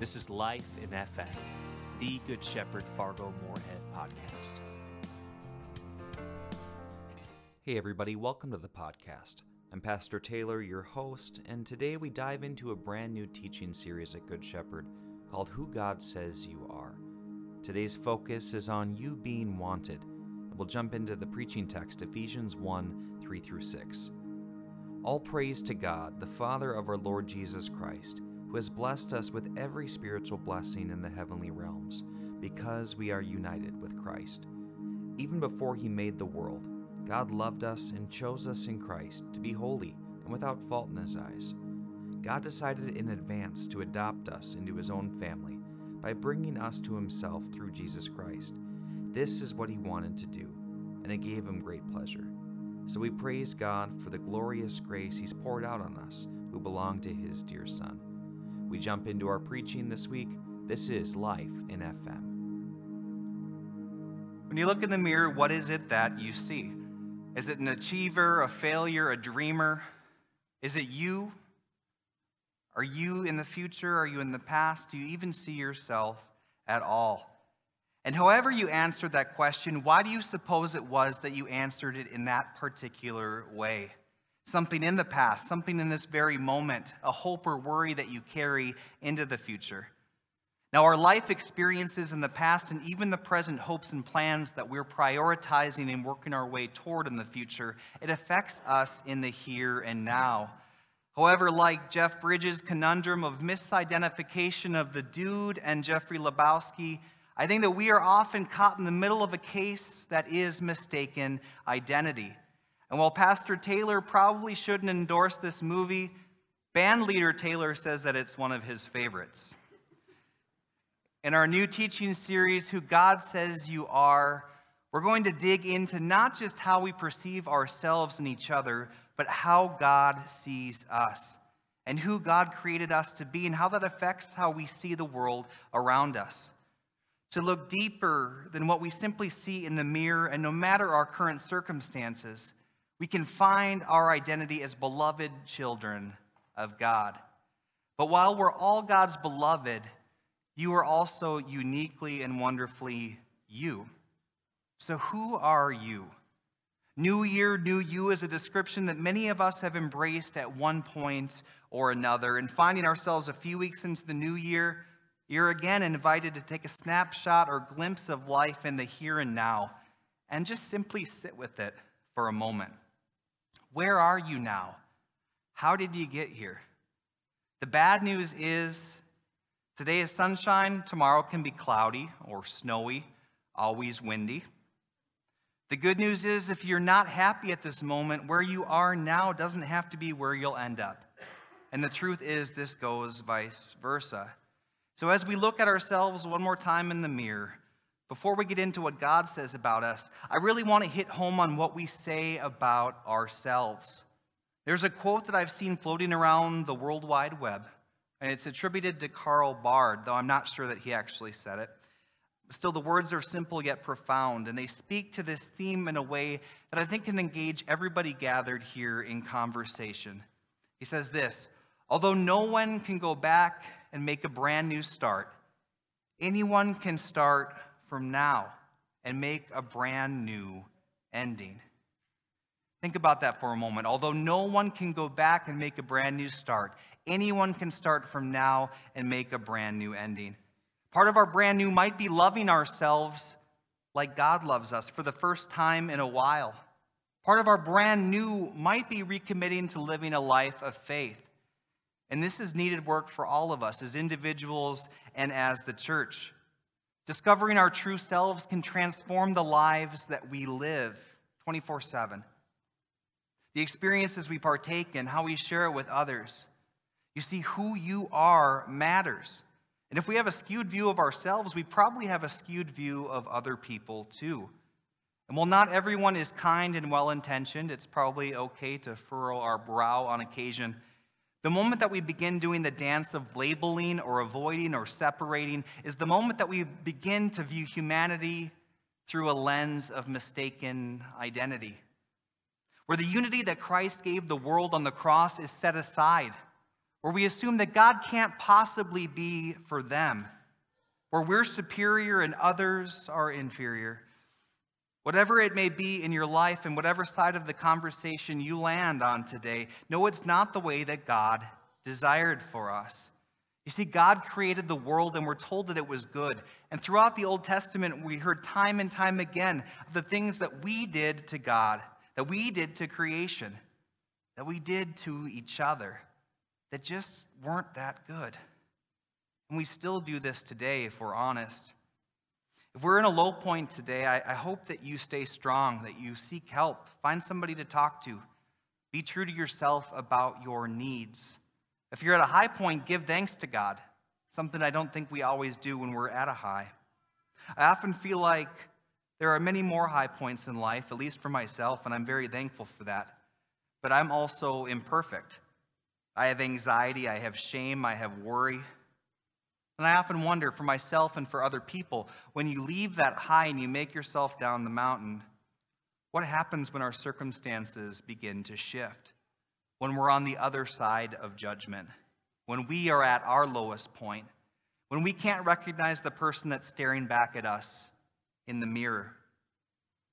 This is Life in FM, the Good Shepherd Fargo Moorhead podcast. Hey, everybody, welcome to the podcast. I'm Pastor Taylor, your host, and today we dive into a brand new teaching series at Good Shepherd called Who God Says You Are. Today's focus is on you being wanted, and we'll jump into the preaching text, Ephesians 1 3 through 6. All praise to God, the Father of our Lord Jesus Christ, who has blessed us with every spiritual blessing in the heavenly realms, because we are united with Christ. Even before He made the world, God loved us and chose us in Christ to be holy and without fault in His eyes. God decided in advance to adopt us into His own family by bringing us to Himself through Jesus Christ. This is what He wanted to do, and it gave Him great pleasure. So we praise God for the glorious grace He's poured out on us who belong to His dear Son. We jump into our preaching this week. This is Life in FM. When you look in the mirror, what is it that you see? Is it an achiever, a failure, a dreamer? Is it you? Are you in the future? Are you in the past? Do you even see yourself at all? And however you answered that question, why do you suppose it was that you answered it in that particular way? Something in the past, something in this very moment, a hope or worry that you carry into the future. Now, our life experiences in the past and even the present hopes and plans that we're prioritizing and working our way toward in the future, it affects us in the here and now. However, like Jeff Bridges' conundrum of misidentification of the dude and Jeffrey Lebowski, I think that we are often caught in the middle of a case that is mistaken identity. And while Pastor Taylor probably shouldn't endorse this movie, band leader Taylor says that it's one of his favorites. In our new teaching series, Who God Says You Are, we're going to dig into not just how we perceive ourselves and each other, but how God sees us and who God created us to be and how that affects how we see the world around us to look deeper than what we simply see in the mirror, and no matter our current circumstances, we can find our identity as beloved children of God. But while we're all God's beloved, you are also uniquely and wonderfully you. So, who are you? New year, new you is a description that many of us have embraced at one point or another. And finding ourselves a few weeks into the new year, you're again invited to take a snapshot or glimpse of life in the here and now and just simply sit with it for a moment. Where are you now? How did you get here? The bad news is today is sunshine, tomorrow can be cloudy or snowy, always windy. The good news is if you're not happy at this moment, where you are now doesn't have to be where you'll end up. And the truth is, this goes vice versa. So, as we look at ourselves one more time in the mirror, before we get into what God says about us, I really want to hit home on what we say about ourselves. There's a quote that I've seen floating around the World Wide Web, and it's attributed to Carl Bard, though I'm not sure that he actually said it. Still, the words are simple yet profound, and they speak to this theme in a way that I think can engage everybody gathered here in conversation. He says this Although no one can go back and make a brand new start. Anyone can start from now and make a brand new ending. Think about that for a moment. Although no one can go back and make a brand new start, anyone can start from now and make a brand new ending. Part of our brand new might be loving ourselves like God loves us for the first time in a while. Part of our brand new might be recommitting to living a life of faith. And this is needed work for all of us as individuals and as the church. Discovering our true selves can transform the lives that we live 24 7. The experiences we partake in, how we share it with others. You see, who you are matters. And if we have a skewed view of ourselves, we probably have a skewed view of other people too. And while not everyone is kind and well intentioned, it's probably okay to furrow our brow on occasion the moment that we begin doing the dance of labeling or avoiding or separating is the moment that we begin to view humanity through a lens of mistaken identity. Where the unity that Christ gave the world on the cross is set aside, where we assume that God can't possibly be for them, where we're superior and others are inferior. Whatever it may be in your life and whatever side of the conversation you land on today, know it's not the way that God desired for us. You see, God created the world and we're told that it was good. And throughout the Old Testament, we heard time and time again of the things that we did to God, that we did to creation, that we did to each other, that just weren't that good. And we still do this today if we're honest. If we're in a low point today, I, I, hope that you stay strong, that you seek help, find somebody to talk to. Be true to yourself about your needs. If you're at a high point, give thanks to God, something I don't think we always do when we're at a high. I often feel like there are many more high points in life, at least for myself, and I'm very thankful for that. But I'm also imperfect. I have anxiety, I have shame, I have worry. And I often wonder for myself and for other people when you leave that high and you make yourself down the mountain, what happens when our circumstances begin to shift? When we're on the other side of judgment, when we are at our lowest point, when we can't recognize the person that's staring back at us in the mirror,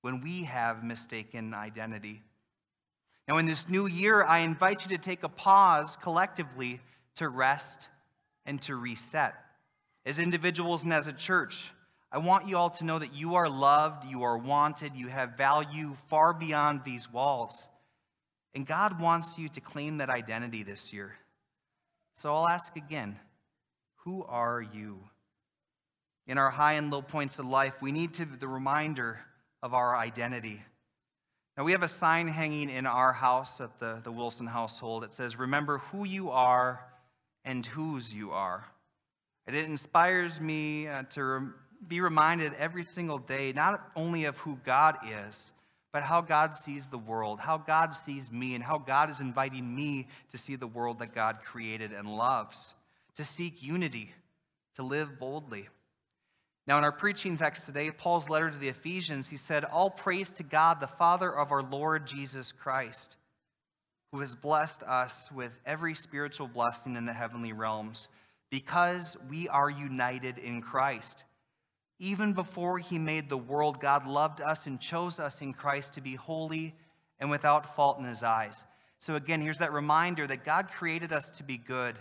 when we have mistaken identity. Now, in this new year, I invite you to take a pause collectively to rest and to reset. As individuals and as a church, I want you all to know that you are loved, you are wanted, you have value far beyond these walls. And God wants you to claim that identity this year. So I'll ask again who are you? In our high and low points of life, we need to the reminder of our identity. Now, we have a sign hanging in our house at the, the Wilson household that says, Remember who you are and whose you are. And it inspires me uh, to rem- be reminded every single day, not only of who God is, but how God sees the world, how God sees me, and how God is inviting me to see the world that God created and loves, to seek unity, to live boldly. Now, in our preaching text today, Paul's letter to the Ephesians, he said, All praise to God, the Father of our Lord Jesus Christ, who has blessed us with every spiritual blessing in the heavenly realms because we are united in Christ. Even before he made the world, God loved us and chose us in Christ to be holy and without fault in his eyes. So, again, here's that reminder that God created us to be good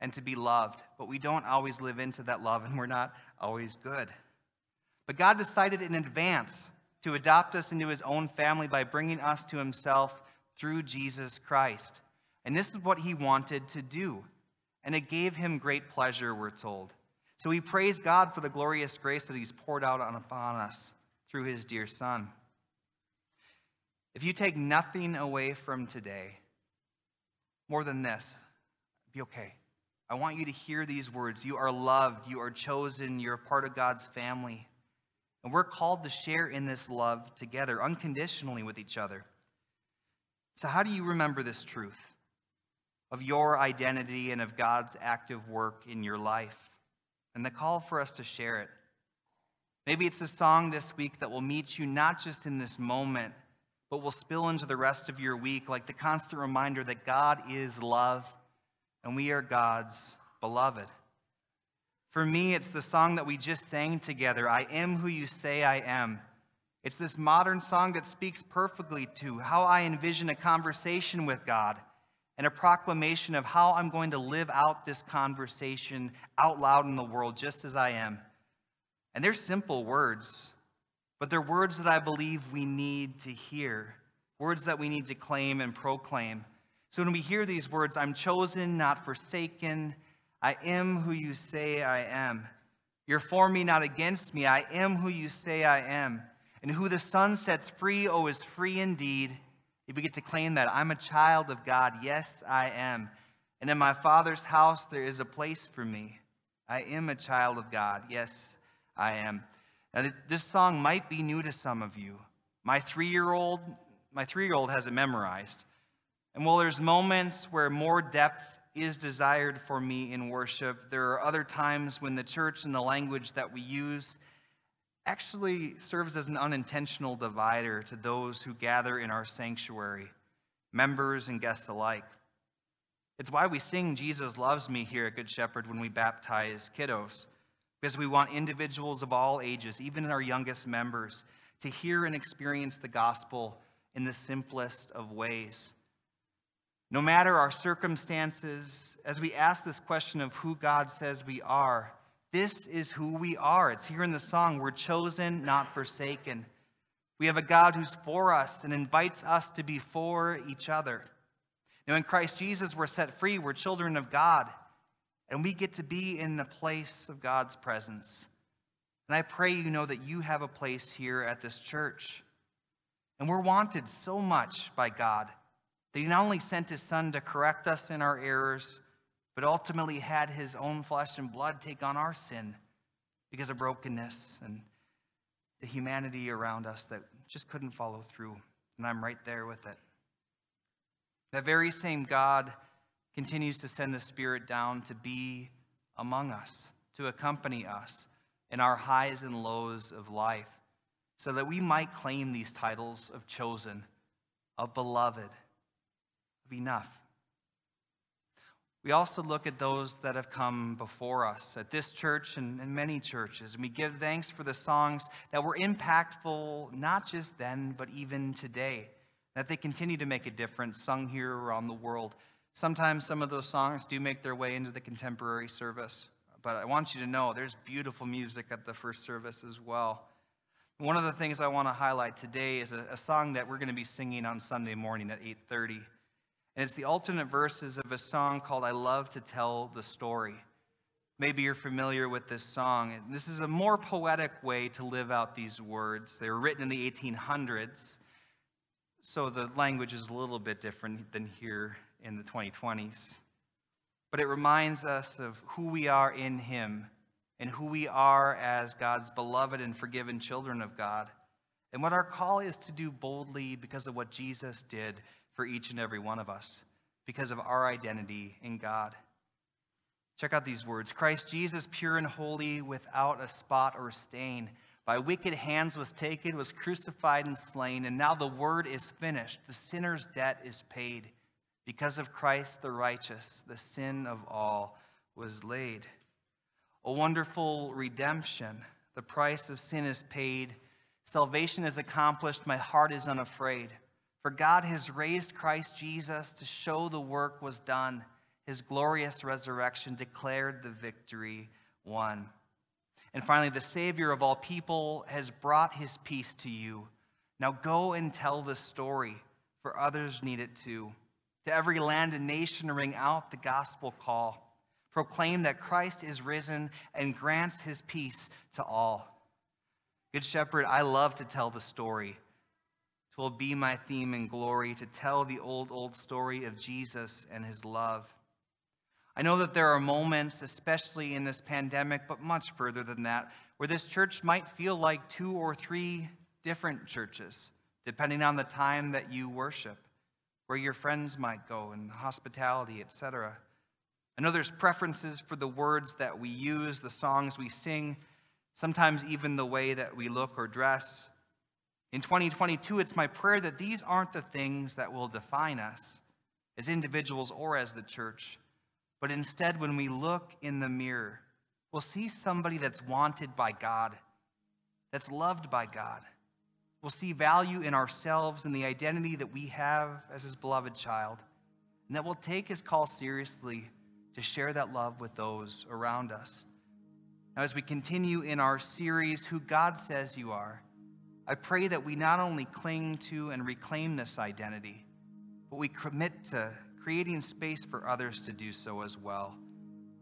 and to be loved, but we don't always live into that love and we're not always good. But God decided in advance to adopt us into his own family by bringing us to himself through Jesus Christ. And this is what he wanted to do and it gave him great pleasure, we're told. So we praise God for the glorious grace that he's poured out upon us through his dear Son. If you take nothing away from today, more than this, be okay. I want you to hear these words. You are loved, you are chosen, you're part of God's family. And we're called to share in this love together, unconditionally with each other. So, how do you remember this truth? Of your identity and of God's active work in your life, and the call for us to share it. Maybe it's a song this week that will meet you not just in this moment, but will spill into the rest of your week, like the constant reminder that God is love and we are God's beloved. For me, it's the song that we just sang together I am who you say I am. It's this modern song that speaks perfectly to how I envision a conversation with God and a proclamation of how I'm going to live out this conversation out loud in the world just as I am. And they're simple words, but they're words that I believe we need to hear, words that we need to claim and proclaim. So when we hear these words, I'm chosen, not forsaken, I am who you say I am. You're for me, not against me. I am who you say I am. And who the Son sets free, oh, is free indeed. If we get to claim that I'm a child of God, yes, I am. And in my Father's house, there is a place for me. I am a child of God. Yes, I am. Now, this song might be new to some of you. My three-year-old, my three-year-old has it memorized. And while there's moments where more depth is desired for me in worship, there are other times when the church and the language that we use actually serves as an unintentional divider to those who gather in our sanctuary, members and guests alike. It's why we sing Jesus Loves Me here at Good Shepherd when we baptize kiddos, because we want individuals of all ages, even our youngest members, to hear and experience the gospel in the simplest of ways. No matter our circumstances, as we ask this question of who God says we are, this is who we are. It's here in the song we're chosen, not forsaken. We have a God who's for us and invites us to be for each other. Now, in Christ Jesus, we're set free, we're children of God, and we get to be in the place of God's presence. And I pray you know that you have a place here at this church. And we're wanted so much by God that He not only sent His Son to correct us in our errors, but ultimately had His own flesh and blood take on our sin because of brokenness and the humanity around us that just couldn't follow through. And I'm right there with it. That very same God continues to send the Spirit down to be among us, to accompany us in our highs and lows of life, so that we might claim these titles of chosen, of beloved, of enough. We also look at those that have come before us at this church and, and many churches, and we give thanks for the songs that were impactful not just then, but even today, that they continue to make a difference, sung here around the world. Sometimes some of those songs do make their way into the contemporary service. But I want you to know there's beautiful music at the first service as well. One of the things I want to highlight today is a, a song that we're going to be singing on Sunday morning at 8:30. And it's the alternate verses of a song called I Love to Tell the Story. Maybe you're familiar with this song. This is a more poetic way to live out these words. They were written in the 1800s, so the language is a little bit different than here in the 2020s but it reminds us of who we are in Him and who we are as God's beloved and forgiven children of God, and what our call is to do boldly because of what Jesus did for each and every one of us, because of our identity in God. Check out these words Christ Jesus, pure and holy, without a spot or stain, by wicked hands was taken, was crucified and slain, and now the word is finished. The sinner's debt is paid. Because of Christ the righteous, the sin of all was laid. A wonderful redemption. The price of sin is paid. Salvation is accomplished. My heart is unafraid. For God has raised Christ Jesus to show the work was done. His glorious resurrection declared the victory won. And finally, the Savior of all people has brought his peace to you. Now go and tell the story, for others need it too. To every land and nation, ring out the gospel call. Proclaim that Christ is risen and grants his peace to all. Good Shepherd, I love to tell the story. It will be my theme and glory to tell the old, old story of Jesus and his love. I know that there are moments, especially in this pandemic, but much further than that, where this church might feel like two or three different churches, depending on the time that you worship where your friends might go, and hospitality, etc. I know there's preferences for the words that we use, the songs we sing, sometimes even the way that we look or dress. In 2022, it's my prayer that these aren't the things that will define us as individuals or as the church, but instead, when we look in the mirror, we'll see somebody that's wanted by God, that's loved by God We'll see value in ourselves and the identity that we have as his beloved child, and that we'll take his call seriously to share that love with those around us. Now, as we continue in our series, Who God Says You Are, I pray that we not only cling to and reclaim this identity, but we commit to creating space for others to do so as well.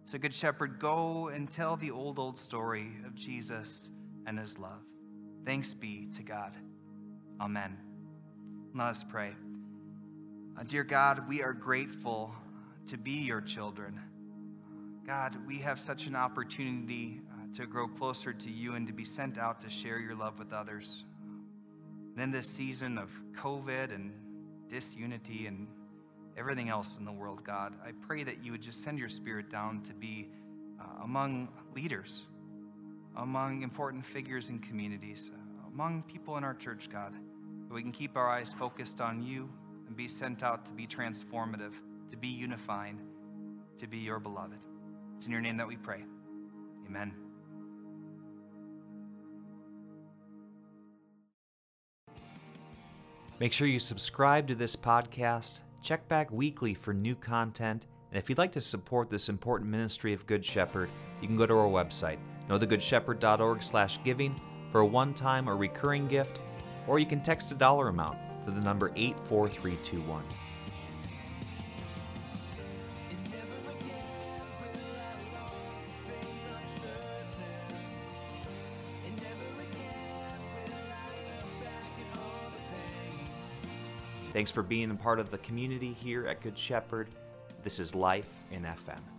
So, Good Shepherd, go and tell the old, old story of Jesus and his love. Thanks be to God. Amen. Let us pray. Uh, dear God, we are grateful to be your children. God, we have such an opportunity uh, to grow closer to you and to be sent out to share your love with others. And in this season of COVID and disunity and everything else in the world, God, I pray that you would just send your spirit down to be uh, among leaders, among important figures in communities, uh, among people in our church, God that we can keep our eyes focused on you and be sent out to be transformative to be unifying, to be your beloved. It's in your name that we pray. Amen. Make sure you subscribe to this podcast, check back weekly for new content, and if you'd like to support this important ministry of Good Shepherd, you can go to our website, knowthegoodshepherd.org/giving for a one-time or recurring gift, or you can text a dollar amount to the number 84321. Thanks for being a part of the community here at Good Shepherd. This is Life in FM.